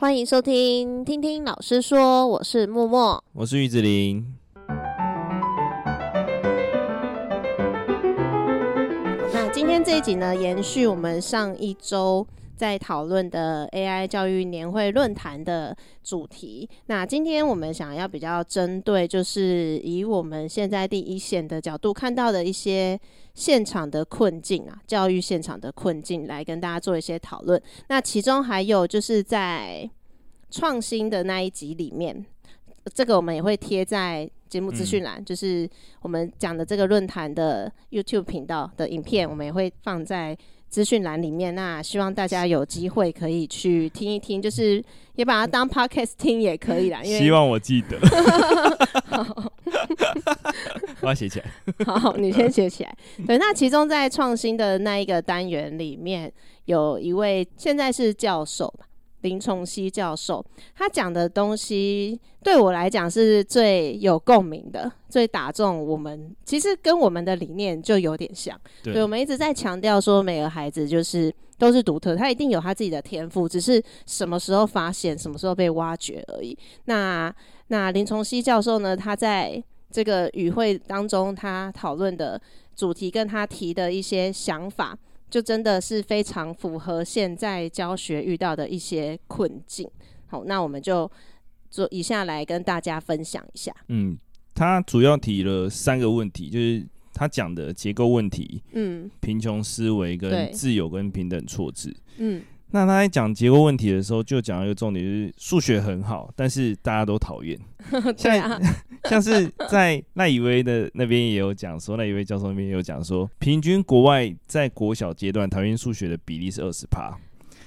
欢迎收听，听听老师说，我是默默，我是玉子琳。那今天这一集呢，延续我们上一周。在讨论的 AI 教育年会论坛的主题，那今天我们想要比较针对，就是以我们现在第一线的角度看到的一些现场的困境啊，教育现场的困境，来跟大家做一些讨论。那其中还有就是在创新的那一集里面，这个我们也会贴在节目资讯栏，嗯、就是我们讲的这个论坛的 YouTube 频道的影片，我们也会放在。资讯栏里面，那希望大家有机会可以去听一听，就是也把它当 podcast 听也可以啦。因为希望我记得，我要写起来。好，你先写起来。对，那其中在创新的那一个单元里面，有一位现在是教授吧。林崇熙教授，他讲的东西对我来讲是最有共鸣的，最打中我们。其实跟我们的理念就有点像，对，对，我们一直在强调说，每个孩子就是都是独特，他一定有他自己的天赋，只是什么时候发现，什么时候被挖掘而已。那那林崇熙教授呢？他在这个与会当中，他讨论的主题跟他提的一些想法。就真的是非常符合现在教学遇到的一些困境。好，那我们就做以下来跟大家分享一下。嗯，他主要提了三个问题，就是他讲的结构问题，嗯，贫穷思维跟自由跟平等错置，嗯。那他在讲结构问题的时候，就讲一个重点，就是数学很好，但是大家都讨厌。对啊，像是在赖以威的那边也有讲说，赖以威教授那边也有讲说，平均国外在国小阶段讨厌数学的比例是二十趴。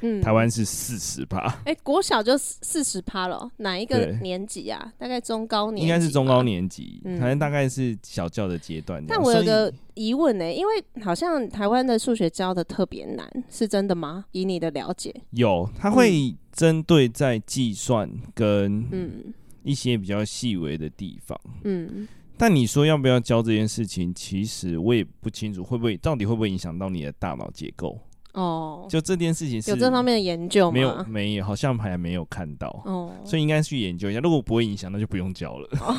嗯，台湾是四十趴，哎、欸，国小就四十趴了，哪一个年级啊？大概中高年级，应该是中高年级，反、嗯、正大概是小教的阶段。但我有个疑问呢、欸，因为好像台湾的数学教的特别难，是真的吗？以你的了解，有，他会针对在计算跟嗯。一些比较细微的地方，嗯，但你说要不要教这件事情，其实我也不清楚，会不会到底会不会影响到你的大脑结构？哦，就这件事情是有这方面的研究吗？没有，没有，好像还没有看到。哦，所以应该去研究一下。如果不会影响，那就不用教了。哦、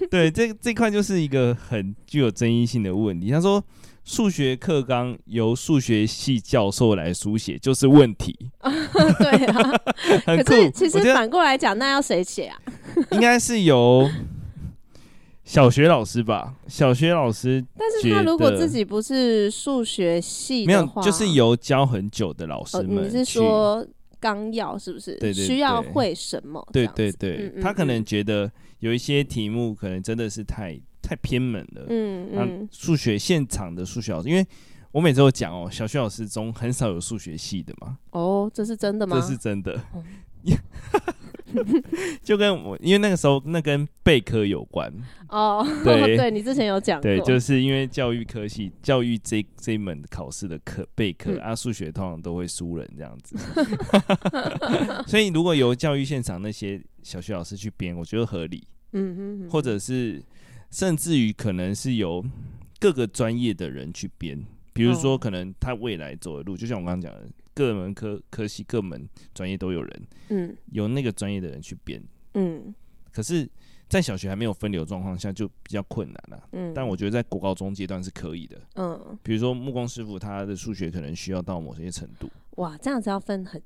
对，这这块就是一个很具有争议性的问题。他说，数学课纲由数学系教授来书写就是问题。对啊，很酷。可是其实反过来讲，那要谁写啊？应该是由。小学老师吧，小学老师。但是他如果自己不是数学系没有，就是由教很久的老师们。哦，你是说纲要是不是？对对对，需要会什么？对对对，嗯嗯嗯，他可能觉得有一些题目可能真的是太太偏门了。嗯嗯。数学现场的数学老师，因为我每次都讲哦，小学老师中很少有数学系的嘛。哦，这是真的吗？这是真的。嗯 就跟我，因为那个时候那跟备科有关。哦，对，对你之前有讲过，对，就是因为教育科系教育这这一门考试的课备课、嗯、啊，数学通常都会输人这样子，所以如果由教育现场那些小学老师去编，我觉得合理，嗯哼哼，或者是甚至于可能是由各个专业的人去编，比如说可能他未来走的路，就像我刚刚讲的。各门科科系各门专业都有人，嗯，由那个专业的人去编，嗯，可是，在小学还没有分流状况下，就比较困难了，嗯，但我觉得在国高中阶段是可以的，嗯，比如说木工师傅，他的数学可能需要到某些程度，哇，这样子要分很，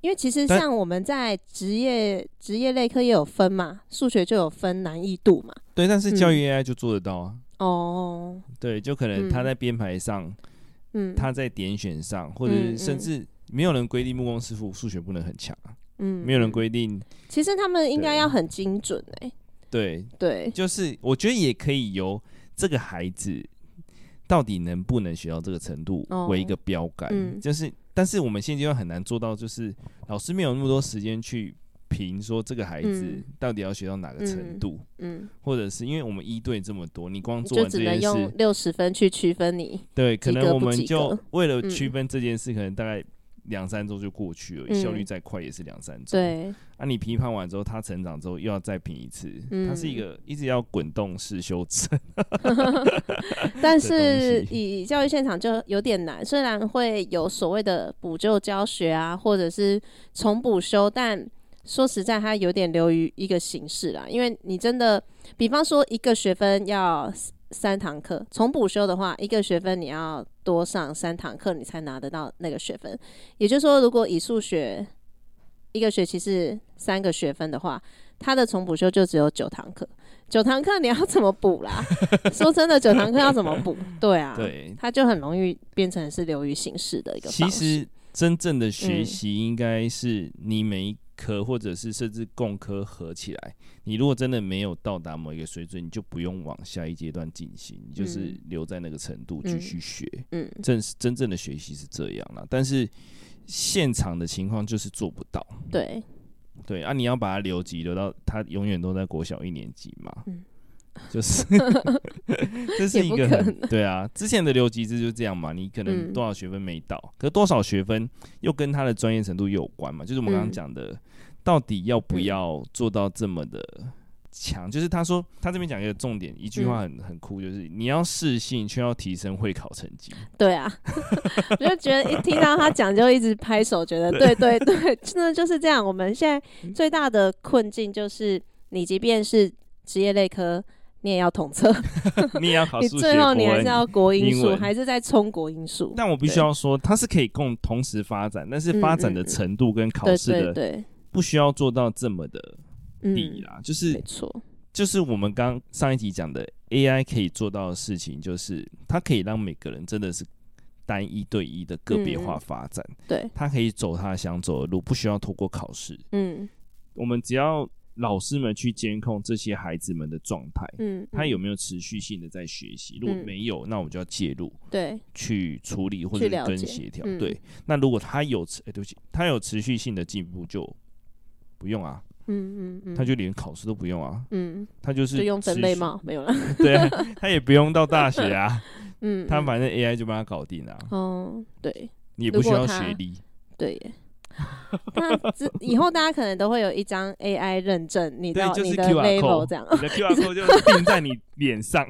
因为其实像我们在职业职业类科也有分嘛，数学就有分难易度嘛，对，但是教育 AI 就做得到啊，哦，对，就可能他在编排上。嗯，他在点选上，或者甚至没有人规定木工师傅数学不能很强啊。嗯，没有人规定。其实他们应该要很精准哎、欸。对对，就是我觉得也可以由这个孩子到底能不能学到这个程度为一个标杆。嗯，就是，但是我们现阶段很难做到，就是老师没有那么多时间去。评说这个孩子到底要学到哪个程度，嗯，嗯，或者是因为我们一队这么多，你光做完这件事，就只能用六十分去区分你，对，可能我们就为了区分这件事，可能大概两三周就过去了，嗯。效率再快也是两三周。对，啊，你评判完之后，他成长之后又要再评一次，嗯。它是一个一直要滚动式修正。但是以教育现场就有点难，虽然会有所谓的补救教学啊，或者是重补修，但说实在，它有点流于一个形式啦。因为你真的，比方说一个学分要三堂课，重补修的话，一个学分你要多上三堂课，你才拿得到那个学分。也就是说，如果以数学一个学期是三个学分的话，它的重补修就只有九堂课。九堂课你要怎么补啦？说真的，九堂课要怎么补？对啊，对，它就很容易变成是流于形式的一个。其实真正的学习应该是你每一科或者是甚至共科合起来，你如果真的没有到达某一个水准，你就不用往下一阶段进行，你就是留在那个程度继续学。嗯，正真正的学习是这样啦，但是现场的情况就是做不到。对。对啊，你要把他留级留到他永远都在国小一年级嘛？嗯、就是 这是一个很对啊。之前的留级制就是这样嘛，你可能多少学分没到，嗯、可是多少学分又跟他的专业程度有关嘛？就是我们刚刚讲的，嗯、到底要不要做到这么的强？就是他说他这边讲一个重点，一句话很很酷，就是你要适性，却要提升会考成绩。对啊，我就觉得一听到他讲就一直拍手，觉得对对对，真的就是这样。我们现在最大的困境就是，你即便是职业类科，你也要统测，你也要考数学，你最后你还是要国英数，还是在冲国英数。但我必须要说，它是可以共同时发展，但是发展的程度跟考试的，对，不需要做到这么的。低啦，就是没错，就是我们刚上一集讲的 AI 可以做到的事情，就是它可以让每个人真的是单一对一的个别化发展。对，它可以走它想走的路，不需要透过考试。嗯，我们只要老师们去监控这些孩子们的状态，嗯，他有没有持续性的在学习？如果没有，那我们就要介入，对，去处理或者跟协调。对，那如果他有持，哎，对不起，他有持续性的进步，就不用啊。嗯嗯嗯，他就连考试都不用啊，嗯，他就是就用分类帽没有了，对啊，他也不用到大学啊，嗯，他反正 AI 就帮他搞定了，哦，对，你也不需要学历，对耶，那这以后大家可能都会有一张 AI 认证，你的你的 label 这样，你的 QR code 就钉在你脸上。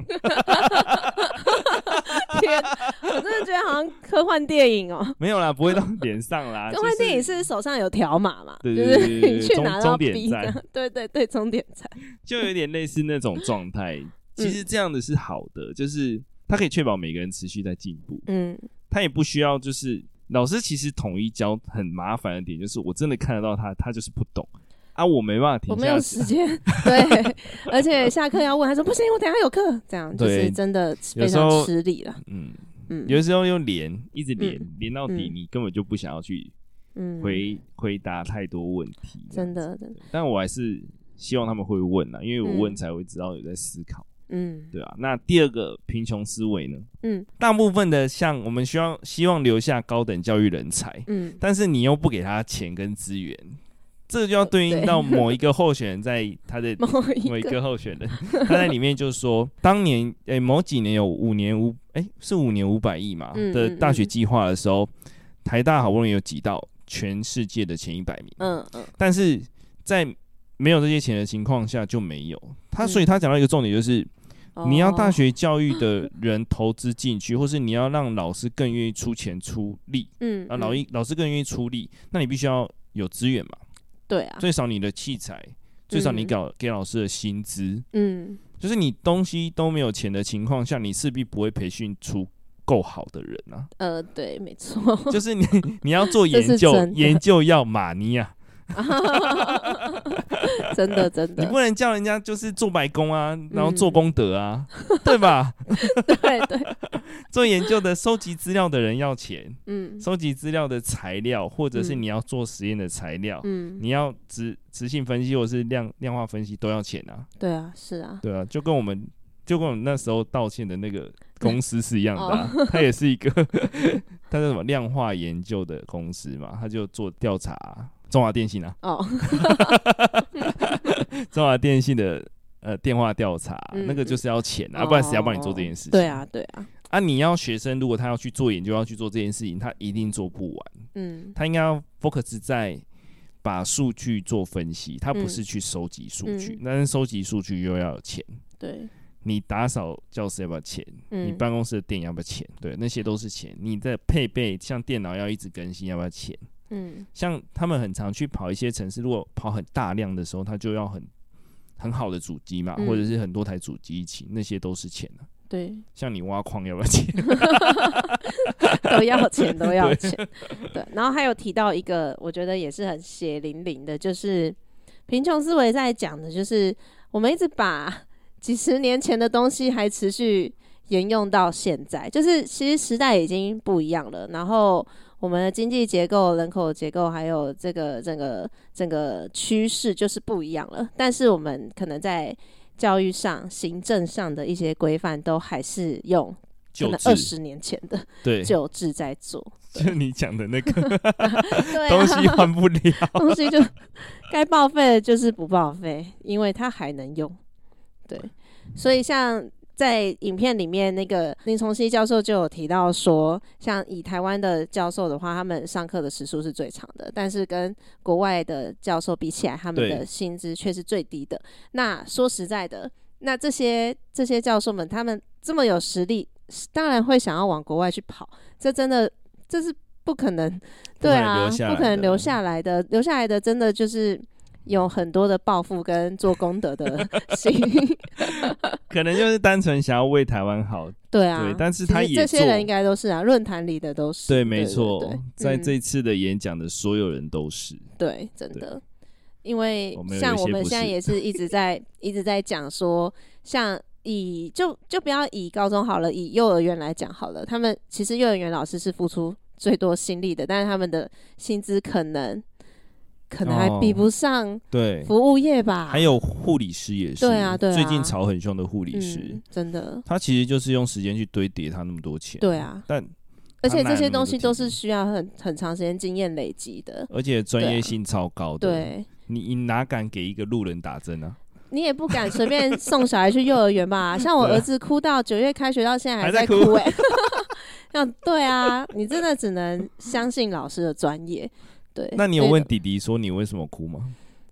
天，我真的觉得好像科幻电影哦、喔。没有啦，不会到脸上啦。科幻电影是手上有条码嘛？对对对，就是你去拿到 B 对对对，终点站就有点类似那种状态。其实这样的是好的，就是它可以确保每个人持续在进步。嗯，它也不需要就是老师其实统一教很麻烦的点，就是我真的看得到他，他就是不懂。啊，我没办法停下，我没有时间。对，而且下课要问，他说不行，我等下有课，这样就是真的非常吃力了。嗯嗯，有时候又连，一直连连到底，你根本就不想要去回回答太多问题。真的，真的。但我还是希望他们会问啊，因为我问才会知道有在思考。嗯，对啊。那第二个贫穷思维呢？嗯，大部分的像我们需要希望留下高等教育人才，嗯，但是你又不给他钱跟资源。这就要对应到某一个候选人，在他的 某一个。候选人，他在里面就是说，当年诶、欸、某几年有五年五诶、欸、是五年五百亿嘛的大学计划的时候，台大好不容易有挤到全世界的前一百名，嗯嗯，但是在没有这些钱的情况下就没有。他，所以他讲到一个重点就是，你要大学教育的人投资进去，或是你要让老师更愿意出钱出力，嗯啊老一老师更愿意出力，那你必须要有资源嘛。对啊，最少你的器材，最少你搞给老师的薪资，嗯，就是你东西都没有钱的情况下，你势必不会培训出够好的人啊。呃，对，没错，就是你你要做研究，研究要马尼亚。真的 真的，你不能叫人家就是做白工啊，然后做功德啊，嗯、对吧？对对，做研究的、收集资料的人要钱，嗯，收集资料的材料，或者是你要做实验的材料，嗯，你要质质性分析或者是量量化分析都要钱啊。对啊，是啊，对啊，就跟我们就跟我们那时候道歉的那个公司是一样的、啊，它也是一个他是什么量化研究的公司嘛，他就做调查、啊。中华电信啊，哦，中华电信的呃电话调查，嗯、那个就是要钱啊，哦、不然谁要帮你做这件事情？对啊，对啊，啊，你要学生如果他要去做研究，要去做这件事情，他一定做不完。嗯，他应该要 focus 在把数据做分析，他不是去收集数据，嗯、但是收集数据又要有钱。对，你打扫教室要不要钱？嗯、你办公室的电要不要钱？对，那些都是钱。你的配备像电脑要一直更新，要不要钱？嗯，像他们很常去跑一些城市，如果跑很大量的时候，他就要很很好的主机嘛，嗯、或者是很多台主机一起，那些都是钱啊。对，像你挖矿要不要钱？都要钱，都要钱。对，对，然后还有提到一个，我觉得也是很血淋淋的，就是贫穷思维在讲的，就是我们一直把 几十年前的东西还持续沿用到现在，就是其实时代已经不一样了，然后我们的经济结构、人口结构，还有这个整个整个趋势就是不一样了，但是我们可能在。教育上、行政上的一些规范，都还是用可能二十年前的 旧制在做。就你讲的那个 东西换不了，东西就该报废的就是不报废，因为它还能用。对，所以像。在影片里面，那个林崇熙教授就有提到说，像以台湾的教授的话，他们上课的时数是最长的，但是跟国外的教授比起来，他们的薪资却是最低的。那说实在的，那这些这些教授们，他们这么有实力，当然会想要往国外去跑。这真的这是不可能，对啊，不可能留下来的，留下来的真的就是。有很多的抱负跟做功德的 心，可能就是单纯想要为台湾好。对啊，对，但是他也这些人应该都是啊，论坛里的都是。对，没错，在这次的演讲的所有人都是。对，真的，因为像我们现在也是一直在 一直在讲说，像以就就不要以高中好了，以幼儿园来讲好了，他们其实幼儿园老师是付出最多心力的，但是他们的薪资可能。可能还比不上对。服务业吧，还有护理师也是，对啊，对啊，最近吵很凶的护理师，嗯，真的，他其实就是用时间去堆叠他那么多钱，对啊，但而且这些东西都是需要很很长时间经验累积的，而且专业性超高的，对，你你哪敢给一个路人打针啊？你也不敢随便送小孩去幼儿园吧？像我儿子哭到九月开学到现在还在哭，哎，像对啊，你真的只能相信老师的专业。对，那你有问弟弟说你为什么哭吗？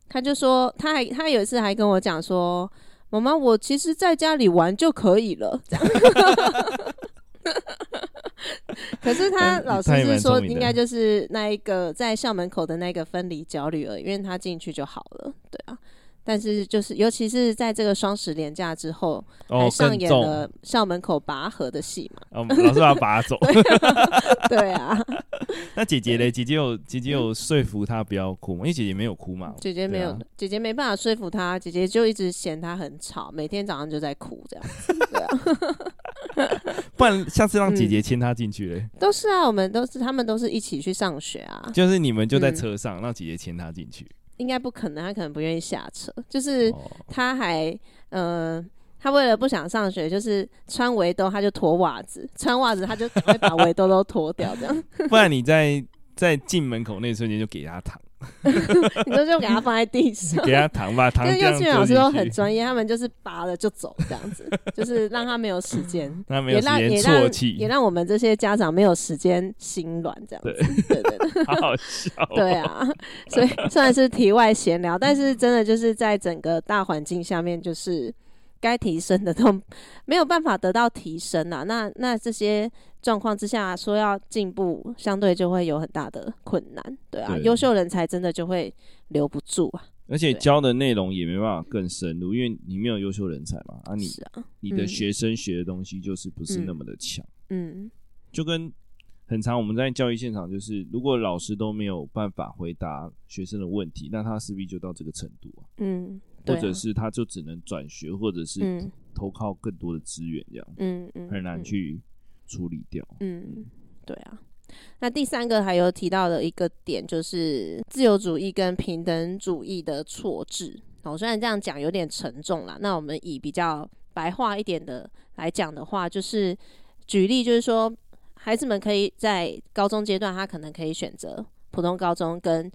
他就说，他还他有一次还跟我讲说，妈妈，我其实在家里玩就可以了。这 样可是他老师是说，应该就是那一个在校门口的那个分离焦虑而已，因为他进去就好了。对啊。但是，就是尤其是在这个双十连假之后，还上演了校门口拔河的戏嘛？哦，老师把他拔走。对啊。那姐姐嘞？姐姐有姐姐有说服他不要哭吗？因为姐姐没有哭嘛。姐姐没有，啊、姐姐没办法说服他。姐姐就一直嫌他很吵，每天早上就在哭这样。对啊。不然下次让姐姐牵他进去嘞、嗯？都是啊，我们都是，他们都是一起去上学啊。就是你们就在车上，嗯、让姐姐牵他进去。应该不可能，他可能不愿意下车。就是他还，嗯、呃，他为了不想上学，就是穿围兜，他就脱袜子；穿袜子，他就会把围兜都脱掉，这样。不然你在在进门口那一瞬间就给他糖。你就就给他放在地上，给他糖吧，糖。因为幼稚园老师都很专业，他们就是拔了就走这样子，就是让他没有时间，也让也让也让我们这些家长没有时间心软这样子，对。对对，好好笑。对啊，所以虽然是题外闲聊，但是真的就是在整个大环境下面，就是该提升的都没有办法得到提升啊。那那这些。状况之下，说要进步，相对就会有很大的困难，对啊，优秀人才真的就会留不住啊。而且教的内容也没办法更深入，因为你没有优秀人才嘛。啊你，你、啊、你的学生学的东西就是不是那么的强，嗯，就跟很长我们在教育现场，就是如果老师都没有办法回答学生的问题，那他势必就到这个程度啊，嗯，或者是他就只能转学，或者是投靠更多的资源这样，嗯嗯，很难去。处理掉。嗯，对啊。那第三个还有提到的一个点，就是自由主义跟平等主义的错置。哦，虽然这样讲有点沉重啦，那我们以比较白话一点的来讲的话，就是举例，就是说孩子们可以在高中阶段，他可能可以选择普通高中跟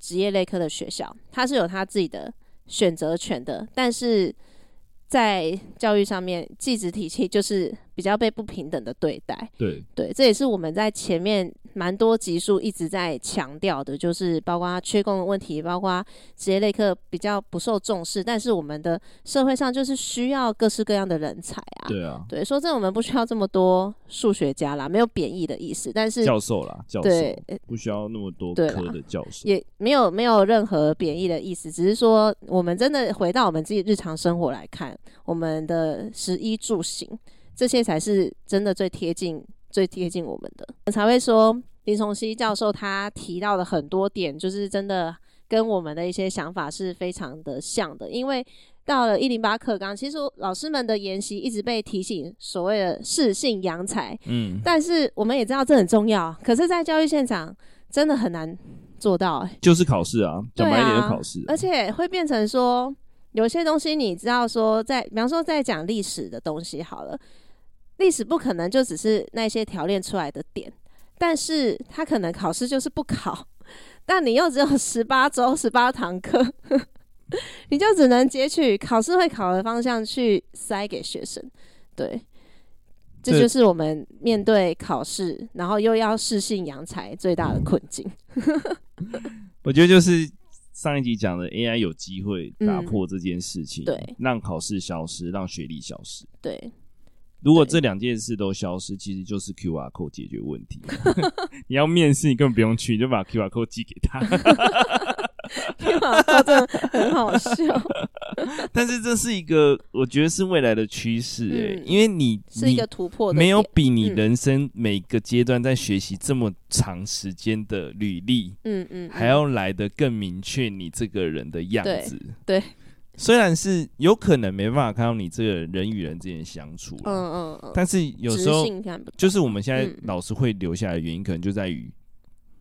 职业类科的学校，他是有他自己的选择权的。但是在教育上面，继职体系就是。比较被不平等的对待。对对，这也是我们在前面蛮多集数一直在强调的，就是包括缺工的问题，包括职业类科比较不受重视，但是我们的社会上就是需要各式各样的人才啊。对啊，对，说真的，我们不需要这么多数学家啦，没有贬义的意思，但是教授啦，教授对不需要那么多科的教授，也没有没有任何贬义的意思，只是说我们真的回到我们自己日常生活来看，我们的食衣住行。这些才是真的最贴近、最贴近我们的，才会说林崇熙教授他提到的很多点，就是真的跟我们的一些想法是非常的像的。因为到了一零八课纲，其实老师们的研习一直被提醒所谓的适性扬才，嗯，但是我们也知道这很重要，可是，在教育现场真的很难做到，欸，就是考试啊，讲白一点就考试，而且会变成说有些东西你知道说在，比方说在讲历史的东西好了。历史不可能就只是那些条列出来的点，但是他可能考试就是不考，但你又只有十八周、十八堂课，你就只能截取考试会考的方向去塞给学生。对，这就是我们面对考试，然后又要适性扬才最大的困境。我觉得就是上一集讲的 AI 有机会打破这件事情，嗯、对，让考试消失，让学历消失，对。如果这两件事都消失，其实就是 QR code 解决问题。你要面试，你根本不用去，你就把 QR code 寄给他。QR code 真的很好笑。但是这是一个，我觉得是未来的趋势诶，因为你是一个突破，没有比你人生每个阶段在学习这么长时间的履历，嗯嗯，还要来的更明确你这个人的样子，对。虽然是有可能没办法看到你这个人与人之间相处，嗯嗯嗯，但是有时候就是我们现在老师会留下来的原因，可能就在于，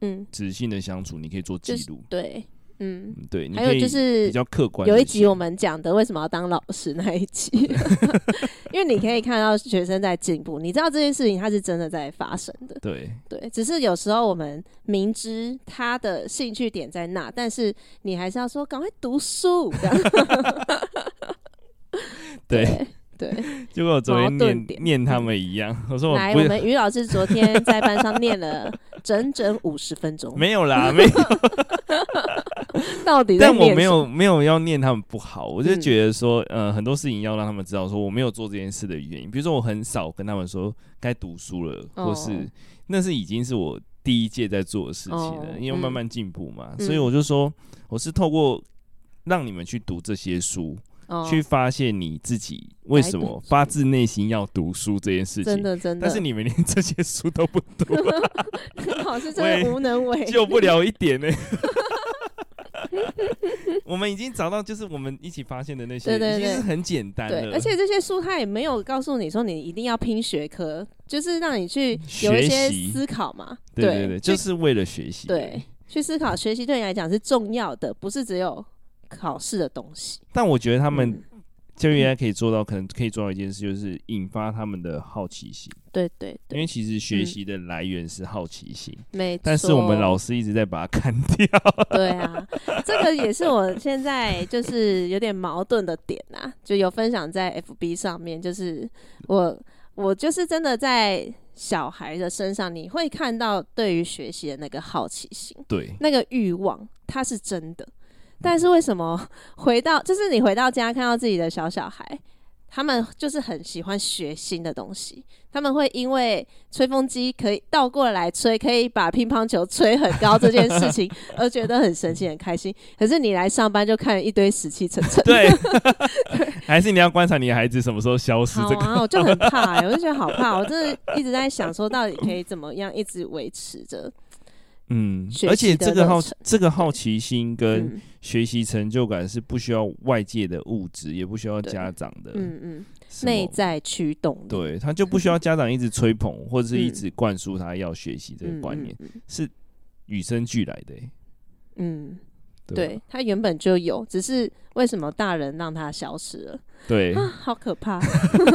嗯，直性的相处，你可以做记录，对。嗯，对，还有就是比较客观。有一集我们讲的为什么要当老师那一集，因为你可以看到学生在进步，你知道这件事情它是真的在发生的。对对，只是有时候我们明知他的兴趣点在那，但是你还是要说赶快读书。这样 对对，就跟我昨天念念他们一样。我说我来，我们于老师昨天在班上念了整整五十分钟。没有啦，没有。到底，但我没有没有要念他们不好，我就觉得说，嗯、呃，很多事情要让他们知道，说我没有做这件事的原因。比如说，我很少跟他们说该读书了，哦、或是那是已经是我第一届在做的事情了，哦、因为慢慢进步嘛，嗯、所以我就说，我是透过让你们去读这些书，哦、去发现你自己为什么发自内心要读书这件事情。真的真的，但是你们连这些书都不读，老师真的无能为，救不了一点呢、欸。我们已经找到，就是我们一起发现的那些，对对对，已经是很简单的。而且这些书它也没有告诉你说你一定要拼学科，就是让你去有一些思考嘛。对对对，就是为了学习。对，去思考学习对你来讲是重要的，不是只有考试的东西。但我觉得他们。教育 AI 可以做到，可能可以做到一件事，就是引发他们的好奇心。对对对，因为其实学习的来源是好奇心。没错。但是我们老师一直在把它砍掉。对啊，这个也是我现在就是有点矛盾的点啊，就有分享在 FB 上面，就是我我就是真的在小孩的身上，你会看到对于学习的那个好奇心，对，那个欲望，它是真的。但是为什么 回到就是你回到家看到自己的小小孩，他们就是很喜欢学新的东西，他们会因为吹风机可以倒过来吹，可以把乒乓球吹很高这件事情而觉得很神奇、很开心。可是你来上班就看一堆死气沉沉。对，还是你要观察你的孩子什么时候消失？这个好啊，我就很怕、欸，我就觉得好怕，我真的一直在想说，到底可以怎么样一直维持着。嗯，而且这个好这个好奇心跟学习成就感是不需要外界的物质，也不需要家长的，嗯嗯，内在驱动，对，他就不需要家长一直吹捧或者是一直灌输他要学习这个观念，是与生俱来的，嗯。对，他原本就有，只是为什么大人让他消失了？对啊，好可怕！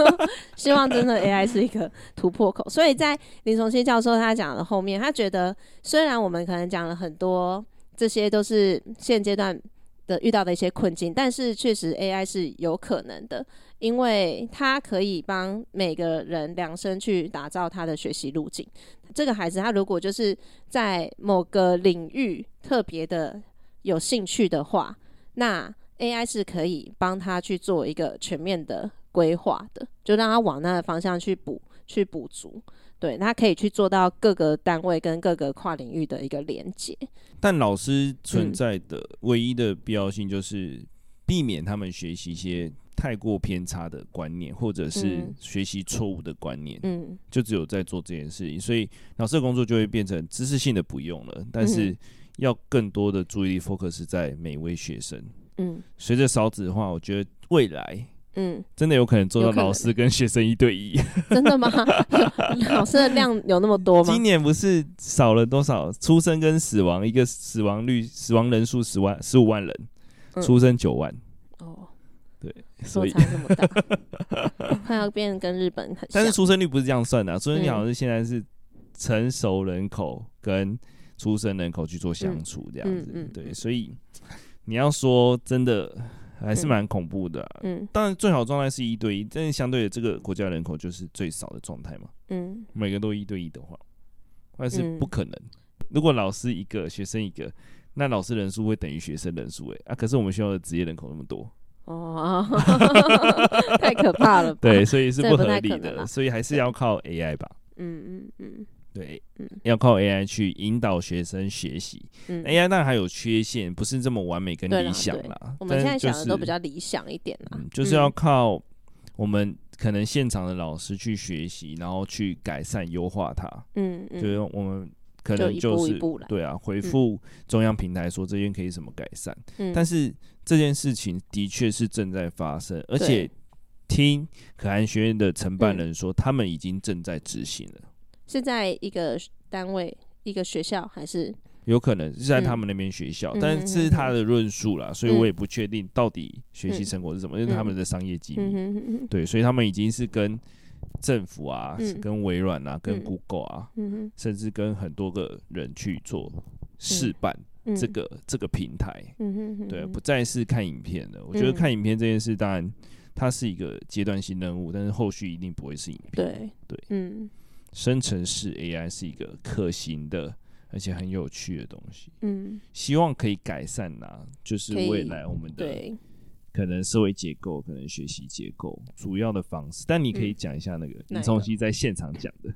希望真的 AI 是一个突破口。所以在林崇新教授他讲的后面，他觉得虽然我们可能讲了很多，这些都是现阶段的遇到的一些困境，但是确实 AI 是有可能的。因为它可以帮每个人量身去打造他的学习路径。这个孩子他如果就是在某个领域特别的有兴趣的话，那 AI 是可以帮他去做一个全面的规划的，就让他往那个方向去补去补足。对，他可以去做到各个单位跟各个跨领域的一个连接。但老师存在的唯一的必要性就是避免他们学习一些太过偏差的观念，或者是学习错误的观念。嗯，就只有在做这件事情，所以老师的工作就会变成知识性的不用了，但是要更多的注意力 focus 在每位学生。嗯，随着少子的话，我觉得未来。嗯，真的有可能做到老师跟学生一对一？真的吗？老师的量有那么多吗？今年不是少了多少出生跟死亡？一个死亡率、死亡人数十万、十五万人，嗯、出生九万。哦，对，所以差这么大，快要变跟日本很像。但是出生率不是这样算的、啊，出生率好像是现在是成熟人口跟出生人口去做相处这样子。嗯嗯嗯、对，所以你要说真的。还是蛮恐怖的、啊，嗯，当然最好状态是一对一，但是相对的这个国家人口就是最少的状态嘛，嗯，每个都一对一的话，那是不可能。嗯、如果老师一个，学生一个，那老师人数会等于学生人数，哎，啊，可是我们学校的职业人口那么多，哦，太可怕了，对，所以是不合理的，所以还是要靠 AI 吧，嗯嗯嗯。对，嗯，要靠 AI 去引导学生学习。嗯，AI 当然还有缺陷，不是这么完美跟理想啦。我们现在讲的都比较理想一点啦，嗯，就是要靠我们可能现场的老师去学习，然后去改善优化它。嗯，就是我们可能就是对啊，回复中央平台说这边可以怎么改善。嗯，但是这件事情的确是正在发生，而且听可汗学院的承办人说，他们已经正在执行了。是在一个单位、一个学校，还是有可能是在他们那边学校？嗯、但是他的论述啦，嗯、所以我也不确定到底学习成果是什么，因为、嗯、他们的商业机密。嗯、对，所以他们已经是跟政府啊、嗯、跟微软啊、跟 Google 啊，嗯、甚至跟很多个人去做试办这个、嗯、这个平台。嗯、对，不再是看影片了。我觉得看影片这件事，当然它是一个阶段性任务，但是后续一定不会是影片。对，对，嗯。生成式 AI 是一个可行的，而且很有趣的东西。嗯，希望可以改善呐、啊，就是未来我们的可能社会结构、可能学习结构主要的方式。但你可以讲一下那个林聪熙在现场讲的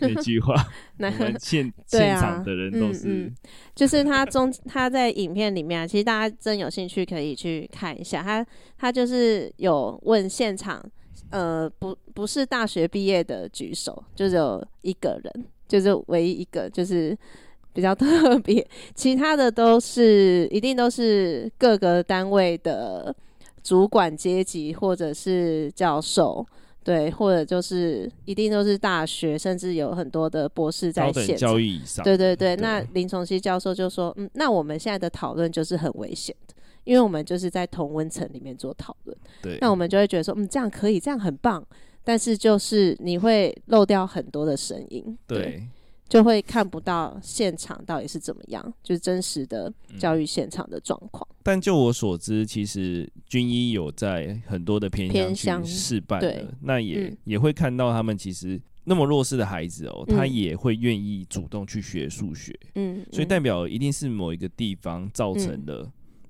那句话。那现 现场的人都是，嗯嗯、就是他中 他在影片里面，其实大家真有兴趣可以去看一下。他他就是有问现场。呃，不，不是大学毕业的举手，就只有一个人，就是唯一一个，就是比较 特别，其他的都是一定都是各个单位的主管阶级，或者是教授，对，或者就是一定都是大学，甚至有很多的博士在线教育以上。对对对，对那林崇熙教授就说，嗯，那我们现在的讨论就是很危险的。因为我们就是在同温层里面做讨论，对，那我们就会觉得说，嗯，这样可以，这样很棒，但是就是你会漏掉很多的声音，对，对，就会看不到现场到底是怎么样，就是真实的教育现场的状况。嗯。但就我所知，其实军医有在很多的偏乡去试办的，对那也、嗯、也会看到他们其实那么弱势的孩子哦，他也会愿意主动去学数学，嗯，所以代表一定是某一个地方造成的。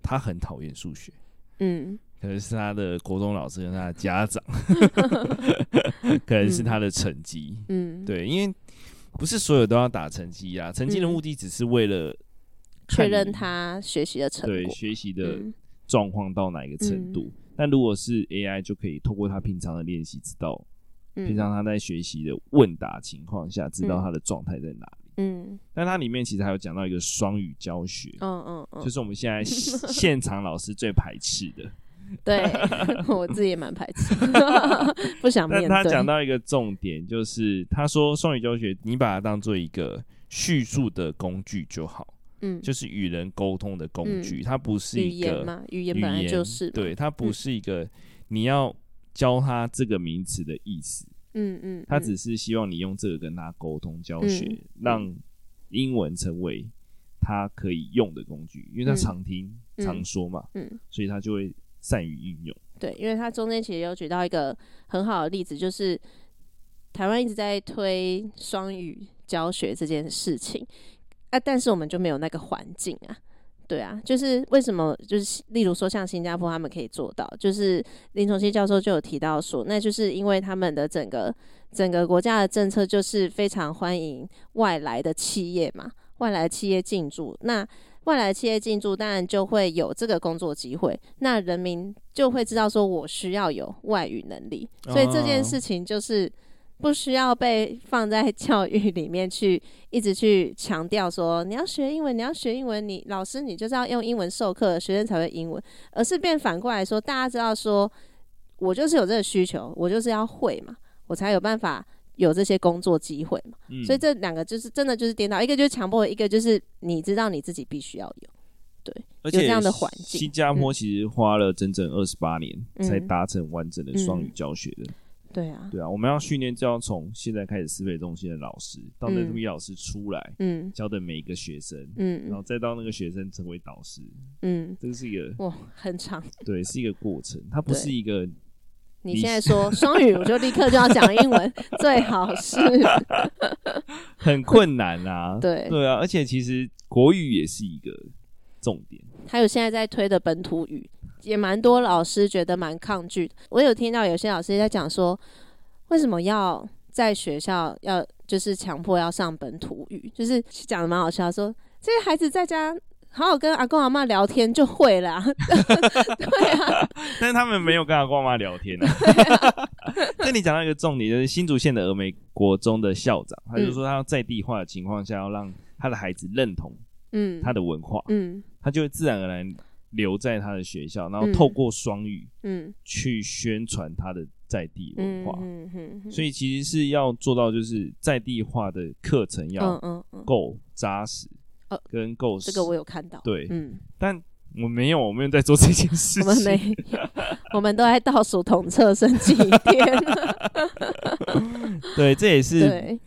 嗯他很讨厌数学，嗯，可能是他的国中老师跟他的家长，可能是他的成绩，嗯，对，因为不是所有都要打成绩啊，成绩的目的只是为了确认他学习的成果，对，学习的状况到哪一个程度。嗯、但如果是 AI，就可以透过他平常的练习，知道平常他在学习的问答情况下，知道他的状态在哪里。嗯，但它里面其实还有讲到一个双语教学，嗯嗯，嗯就是我们现在现场老师最排斥的，对，我自己也蛮排斥，不想面对。但他讲到一个重点，就是他说双语教学，你把它当做一个叙述的工具就好，嗯，就是与人沟通的工具，嗯、它不是一个语言嘛，语言本来就是，对，它不是一个你要教他这个名词的意思。嗯嗯，他只是希望你用这个跟他沟通教学，嗯、让英文成为他可以用的工具，因为他常听、嗯、常说嘛，嗯，所以他就会善于应用。对，因为他中间其实有举到一个很好的例子，就是台湾一直在推双语教学这件事情，啊，但是我们就没有那个环境啊。对啊，就是为什么？就是例如说，像新加坡他们可以做到，就是林崇熙教授就有提到说，那就是因为他们的整个整个国家的政策就是非常欢迎外来的企业嘛，外来企业进驻。那外来企业进驻，当然就会有这个工作机会，那人民就会知道说我需要有外语能力，所以这件事情就是。不需要被 放在教育里面去，一直去强调说你要学英文，你要学英文，你老师你就是要用英文授课，学生才会英文，而是变反过来说，大家知道说，我就是有这个需求，我就是要会嘛，我才有办法有这些工作机会嘛。嗯、所以这两个就是真的就是颠倒，一个就是强迫，一个就是你知道你自己必须要有，对，而且有这样的环境。新加坡其实花了整整二十八年才达成完整的双语教学的。嗯嗯对啊，对啊，我们要训练，就要从现在开始思维中心的老师到那位老师出来，嗯，教的每一个学生，嗯，然后再到那个学生成为导师，嗯，这是一个哇，很长，对，是一个过程，它不是一个。你现在说双语，我就立刻就要讲英文，最好是。很困难啊，对。对啊，而且其实国语也是一个重点，还有现在在推的本土语。也蛮多老师觉得蛮抗拒的。我有听到有些老师在讲说，为什么要在学校要就是强迫要上本土语，就是讲的蛮好笑，说这些孩子在家好好跟阿公阿妈聊天就会了。对啊，但是他们没有跟阿公阿妈聊天啊。这里讲到一个重点，就是新竹县的峨眉国中的校长，他就说他要在地化的情况下，要让他的孩子认同嗯他的文化，嗯，他就会自然而然。留在他的学校，然后透过双语，嗯，去宣传他的在地文化，嗯嗯，所以其实是要做到就是在地化的课程要够扎实，呃，跟够这个我有看到，对，嗯，但我没有，我没有在做这件事情，我们没，我们都在倒数统测剩几天，对，这也是，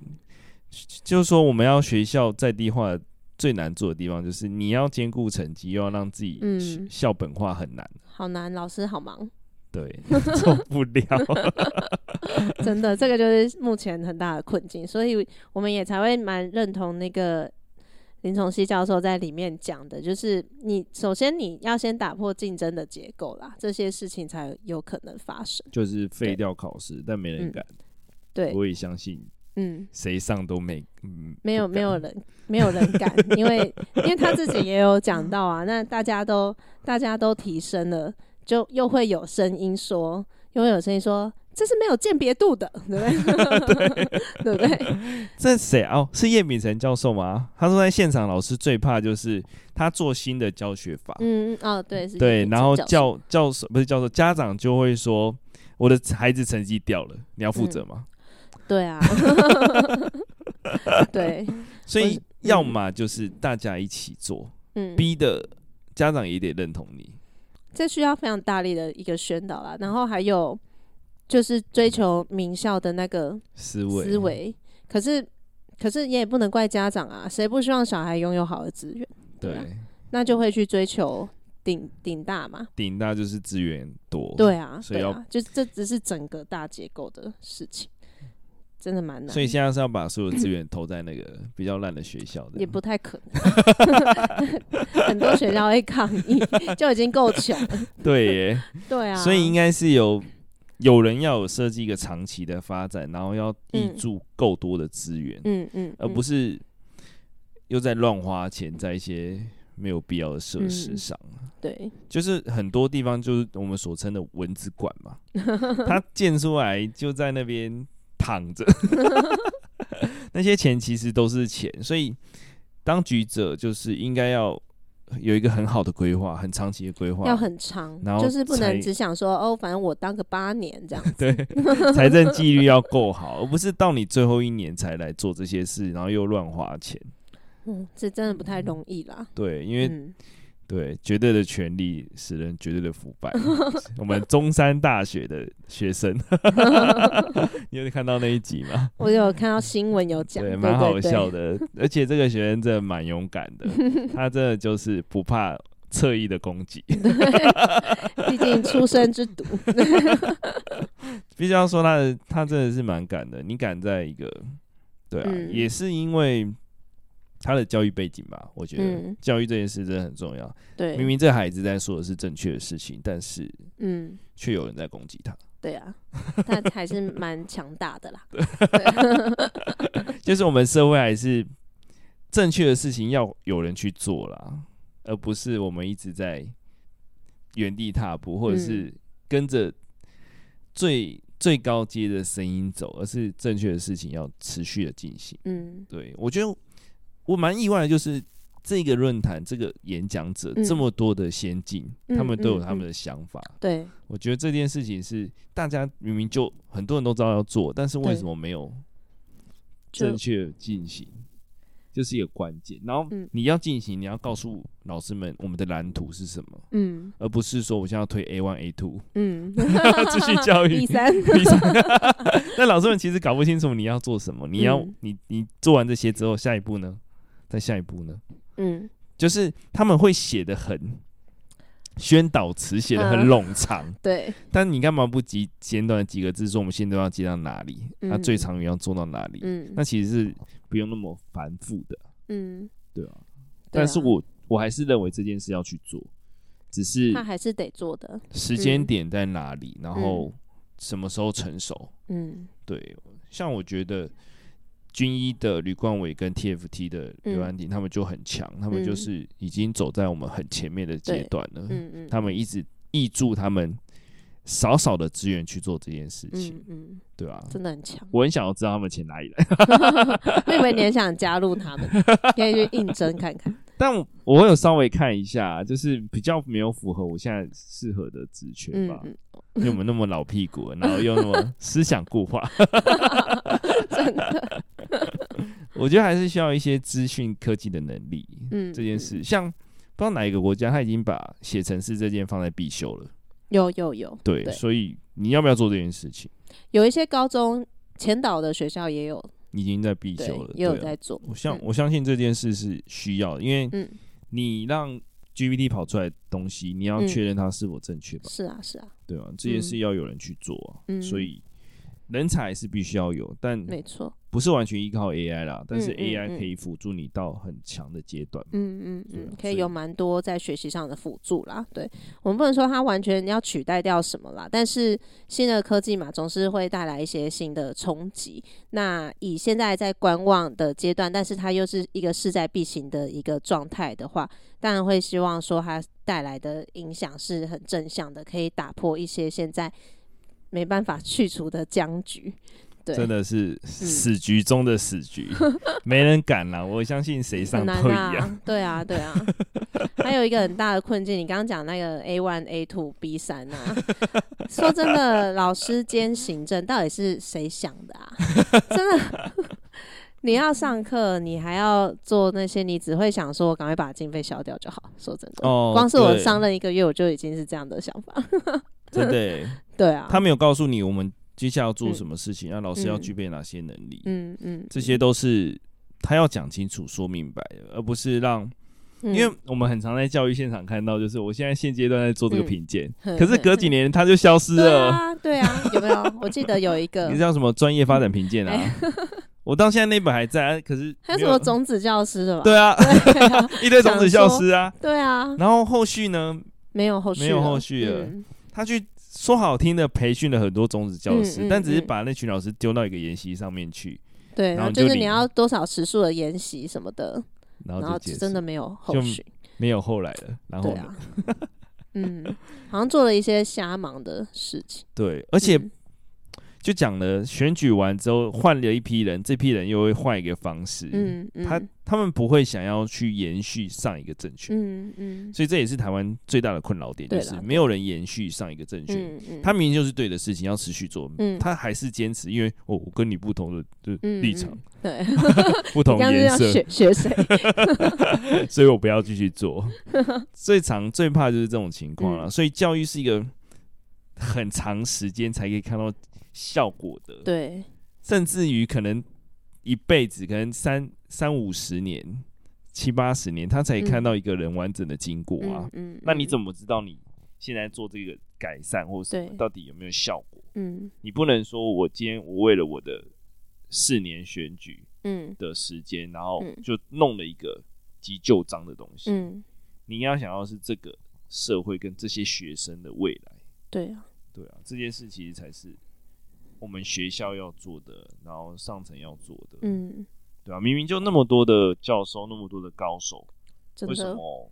就是说我们要学校在地化。最难做的地方就是你要兼顾成绩，又要让自己校本化，很难。嗯，好难，老师好忙。对，做不了。真的，这个就是目前很大的困境，所以我们也才会蛮认同那个林崇熙教授在里面讲的，就是你首先你要先打破竞争的结构啦，这些事情才有可能发生。就是废掉考试，但没人敢。嗯，对，我也相信。嗯，谁上都没，嗯，没有没有人没有人敢，因为因为他自己也有讲到啊，那大家都大家都提升了，就又会有声音说，又会有声音说，这是没有鉴别度的，对不对？对不对？这谁哦？是叶秉成教授吗？他说在现场，老师最怕就是他做新的教学法，嗯哦对是对，然后教教授不是教授，家长就会说，我的孩子成绩掉了，你要负责吗？嗯对啊，对，所以要么就是大家一起做，嗯，逼的家长也得认同你，这需要非常大力的一个宣导啦。然后还有就是追求名校的那个思维，思维。可是，可是你也不能怪家长啊，谁不希望小孩拥有好的资源？对。啊，那就会去追求顶顶大嘛，顶大就是资源多，对啊，所以要，啊，就是这只是整个大结构的事情。真的蛮难，所以现在是要把所有资源投在那个比较烂的学校的，也不太可能。很多学校会抗议，就已经够穷了。对耶，对啊，所以应该是有有人要有设计一个长期的发展，然后要挹注够多的资源，嗯嗯，而不是又在乱花钱在一些没有必要的设施上。对，就是很多地方就是我们所称的蚊子馆嘛，它建出来就在那边。躺着，那些钱其实都是钱，所以当局者就是应该要有一个很好的规划，很长期的规划，要很长，然后就是不能只想说哦，反正我当个八年这样子。对，财政纪律要够好，而不是到你最后一年才来做这些事，然后又乱花钱。嗯，这真的不太容易啦。对，因为。嗯对，绝对的权利使人绝对的腐败。我们中山大学的学生，你有看到那一集吗？我有看到新闻有讲，对，蛮好笑的。而且这个学生真的蛮勇敢的，他真的就是不怕侧翼的攻击。毕竟出生之毒。必须要说他的，他真的是蛮敢的。你敢在一个，对啊，嗯、也是因为他的教育背景吧？我觉得教育这件事真的很重要。对、嗯，明明这孩子在说的是正确的事情，但是嗯，却有人在攻击他。对啊，他还是蛮强大的啦。就是我们社会还是正确的事情要有人去做啦，而不是我们一直在原地踏步，或者是跟着最最高阶的声音走，而是正确的事情要持续的进行。嗯，对，我觉得我蛮意外的，就是。这个论坛，这个演讲者、嗯、这么多的先进，嗯、他们都有他们的想法。对，我觉得这件事情是大家明明就很多人都知道要做，但是为什么没有正确进行，就，是一个关键。然后你要进行，你要告诉老师们我们的蓝图是什么，嗯，而不是说我现在要推 A one A two，嗯，继续教育 B 三 B 三。那老师们其实搞不清楚你要做什么，你要、嗯、你你做完这些之后，下一步呢？再下一步呢？嗯，就是他们会写的很宣导词，写的很冗长，嗯。对，但你干嘛不简简短几个字说我们现在要接到哪里？那、嗯、最长远要做到哪里？嗯，那其实是不用那么繁复的。嗯，对啊。但是我我还是认为这件事要去做，只是他还是得做的。时间点在哪里？然后什么时候成熟？嗯，对。像我觉得。军医的吕冠伟跟 TFT 的刘安鼎，他们就很强，嗯、他们就是已经走在我们很前面的阶段了。嗯嗯，他们一直挹注他们少少的资源去做这件事情。嗯，嗯对吧、啊？真的很强。我很想要知道他们钱哪里来。我以为你很想加入他们，可以去应征看看。但我我有稍微看一下，就是比较没有符合我现在适合的职缺吧。因为我们那么老屁股，然后又那么思想固化。真的。我觉得还是需要一些资讯科技的能力。嗯，这件事像不知道哪一个国家，他已经把写程式这件放在必修了。有有有。对，对所以你要不要做这件事情？有一些高中前导的学校也有，已经在必修了，也有在做。我相我相信这件事是需要的，因为你让 GPT 跑出来的东西，你要确认它是否正确吧？是啊，是啊，对啊，这件事要有人去做啊。嗯，所以。人才是必须要有，但没错，不是完全依靠 AI 啦。但是 AI 可以辅助你到很强的阶段。嗯嗯嗯，可以有蛮多在学习上的辅助啦。对，我们不能说它完全要取代掉什么啦，但是新的科技嘛，总是会带来一些新的冲击。那以现在在观望的阶段，但是它又是一个势在必行的一个状态的话，当然会希望说它带来的影响是很正向的，可以打破一些现在。没办法去除的僵局，对，真的是死局中的死局，嗯、没人敢了。我相信谁上都一样。啊对啊，对啊。还有一个很大的困境，你刚刚讲那个 A one、A two、B 三啊，说真的，老师兼行政到底是谁想的啊？真的，你要上课，你还要做那些，你只会想说，赶快把经费消掉就好。说真的，哦，光是我上任一个月，我就已经是这样的想法。真的。对啊，他没有告诉你我们接下来要做什么事情，那、嗯、老师要具备哪些能力，嗯嗯，嗯，这些都是他要讲清楚、说明白的，而不是让，嗯、因为我们很常在教育现场看到，就是我现在现阶段在做这个评鉴，嗯、可是隔几年他就消失了。对啊，对啊，有没有？我记得有一个，你知道什么专业发展评鉴啊？欸、我到现在那本还在，可是 还有什么种子教师的吧？对啊，一堆种子教师啊，对啊，然后后续呢？没有后续，没有后续了，嗯、他去。说好听的培训了很多种子教师，嗯嗯嗯、但只是把那群老师丢到一个研习上面去。对，然后就，就是你要多少时数的研习什么的，然后，真的没有后续，没有后来了。然后，啊、嗯，好像做了一些瞎忙的事情。对，而且。嗯就讲了选举完之后换了一批人，这批人又会换一个方式。嗯，嗯他他们不会想要去延续上一个政权。嗯嗯，所以这也是台湾最大的困扰点，就是没有人延续上一个政权。嗯嗯，他明明就是对的事情，要持续做。嗯，他还是坚持，因为我我跟你不同的就立场。对，不同颜色。学学谁？所以我不要继续做。最常最怕就是这种情况了。所以教育是一个很长时间才可以看到。效果的，对，甚至于可能一辈子，可能三三五十年七八十年，他才看到一个人完整的经过啊。嗯，嗯，那你怎么知道你现在做这个改善或什么到底有没有效果？嗯，你不能说我今天我为了我的四年选举嗯。的时间，嗯，然后就弄了一个急救章的东西。嗯，你要想要是这个社会跟这些学生的未来。对啊，对啊，这件事其实才是我们学校要做的，然后上层要做的。嗯。对啊，明明就那么多的教授，那么多的高手，为什么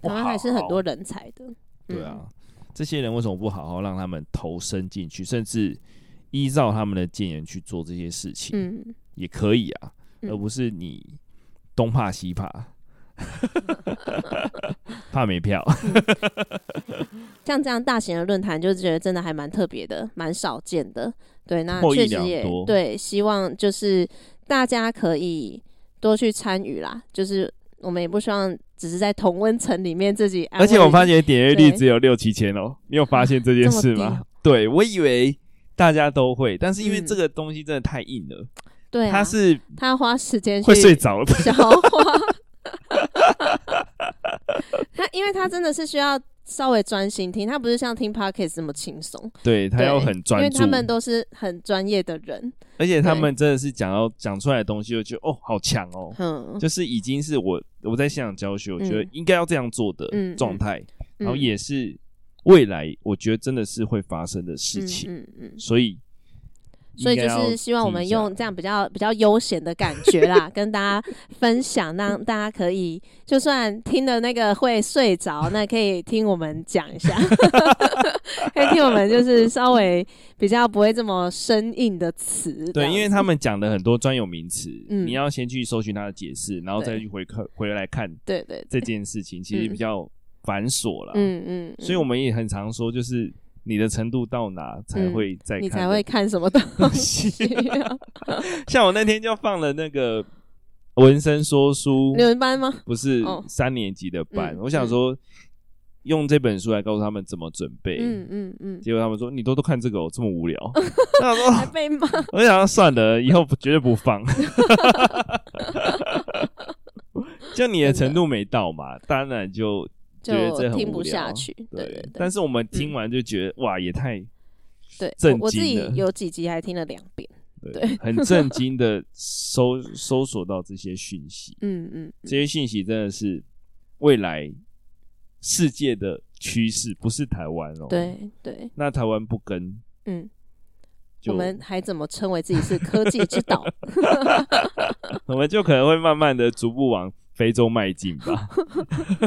台湾还是很多人才的？对啊，这些人为什么不好好让他们投身进去，甚至依照他们的建言去做这些事情？嗯，也可以啊，而不是你东怕西怕，怕没票。像这样大型的论坛，就觉得真的还蛮特别的，蛮少见的。对，那确实也对，希望就是。大家可以多去参与啦，就是我们也不希望只是在同温层里面自己。而且我发现点阅率只有六七千哦，你有发现这件事吗？对，我以为大家都会，但是因为这个东西真的太硬了，对、嗯，它是他要花时间会睡着了，消化。他因为他真的是需要。稍微专心听，他不是像听 Podcast 那么轻松。对，他要很专注，因为他们都是很专业的人，而且他们真的是讲到讲出来的东西，就觉得哦，好强哦，嗯，就是已经是我我在现场教学，我觉得应该要这样做的状态，嗯嗯，然后也是未来我觉得真的是会发生的事情，嗯嗯，嗯，所以。所以就是希望我们用这样比较比较悠闲的感觉啦，跟大家分享，让大家可以就算听的那个会睡着，那可以听我们讲一下，可以听我们就是稍微比较不会这么生硬的词。对，因为他们讲的很多专有名词，嗯，你要先去搜寻它的解释，然后再去回看回来看。对对，这件事情其实比较繁琐了。嗯嗯，所以我们也很常说，就是。你的程度到哪才会再看、嗯？你才会看什么东西、啊？像我那天就放了那个文生说书，你们班吗？不是三年级的班。哦、我想说、嗯、用这本书来告诉他们怎么准备。嗯嗯嗯。结果他们说：“你都都看这个、哦，这么无聊。”他说：“还被骂。”我想说算了，以后绝对不放。就你的程度没到嘛，当然就。就听不下去，对，对，对，但是我们听完就觉得、嗯、哇，也太对震惊了。我自己有几集还听了两遍，对，很震惊的搜 搜索到这些讯息，嗯嗯，这些讯息真的是未来世界的趋势，不是台湾哦，对对。那台湾不跟，嗯，我们还怎么称为自己是科技之岛？我们就可能会慢慢的逐步往。非洲迈进吧，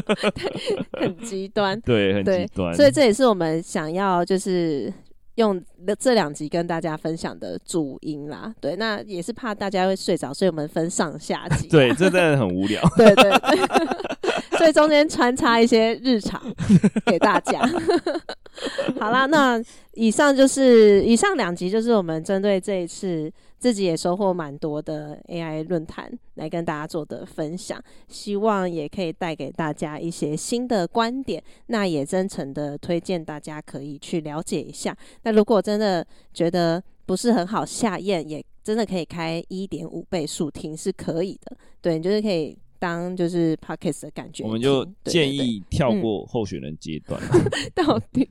很极端，对，很极端，所以这也是我们想要就是用这两集跟大家分享的主因啦。对，那也是怕大家会睡着，所以我们分上下集。对，这真的很无聊。对 对对，所以中间穿插一些日常给大家。好啦，那以上就是以上两集，就是我们针对这一次。自己也收获蛮多的 AI 论坛来跟大家做的分享，希望也可以带给大家一些新的观点。那也真诚的推荐大家可以去了解一下。那如果真的觉得不是很好下咽，也真的可以开一点五倍速听是可以的。对，就是可以。当就是 Podcast 的感觉，我们就建议跳过候选人阶段。到底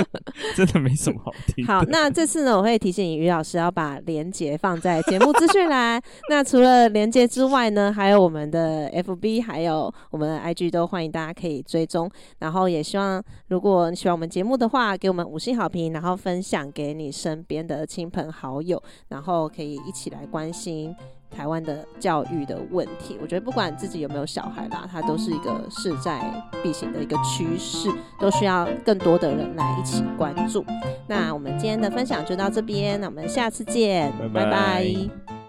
真的没什么好听。好，那这次呢，我会提醒于老师要把连接放在节目资讯栏。那除了连接之外呢，还有我们的 FB，还有我们的 IG，都欢迎大家可以追踪。然后也希望，如果你喜欢我们节目的话，给我们五星好评，然后分享给你身边的亲朋好友，然后可以一起来关心。台湾的教育的问题，我觉得不管自己有没有小孩啦，它都是一个势在必行的一个趋势，都需要更多的人来一起关注。那我们今天的分享就到这边，那我们下次见，拜拜。拜拜。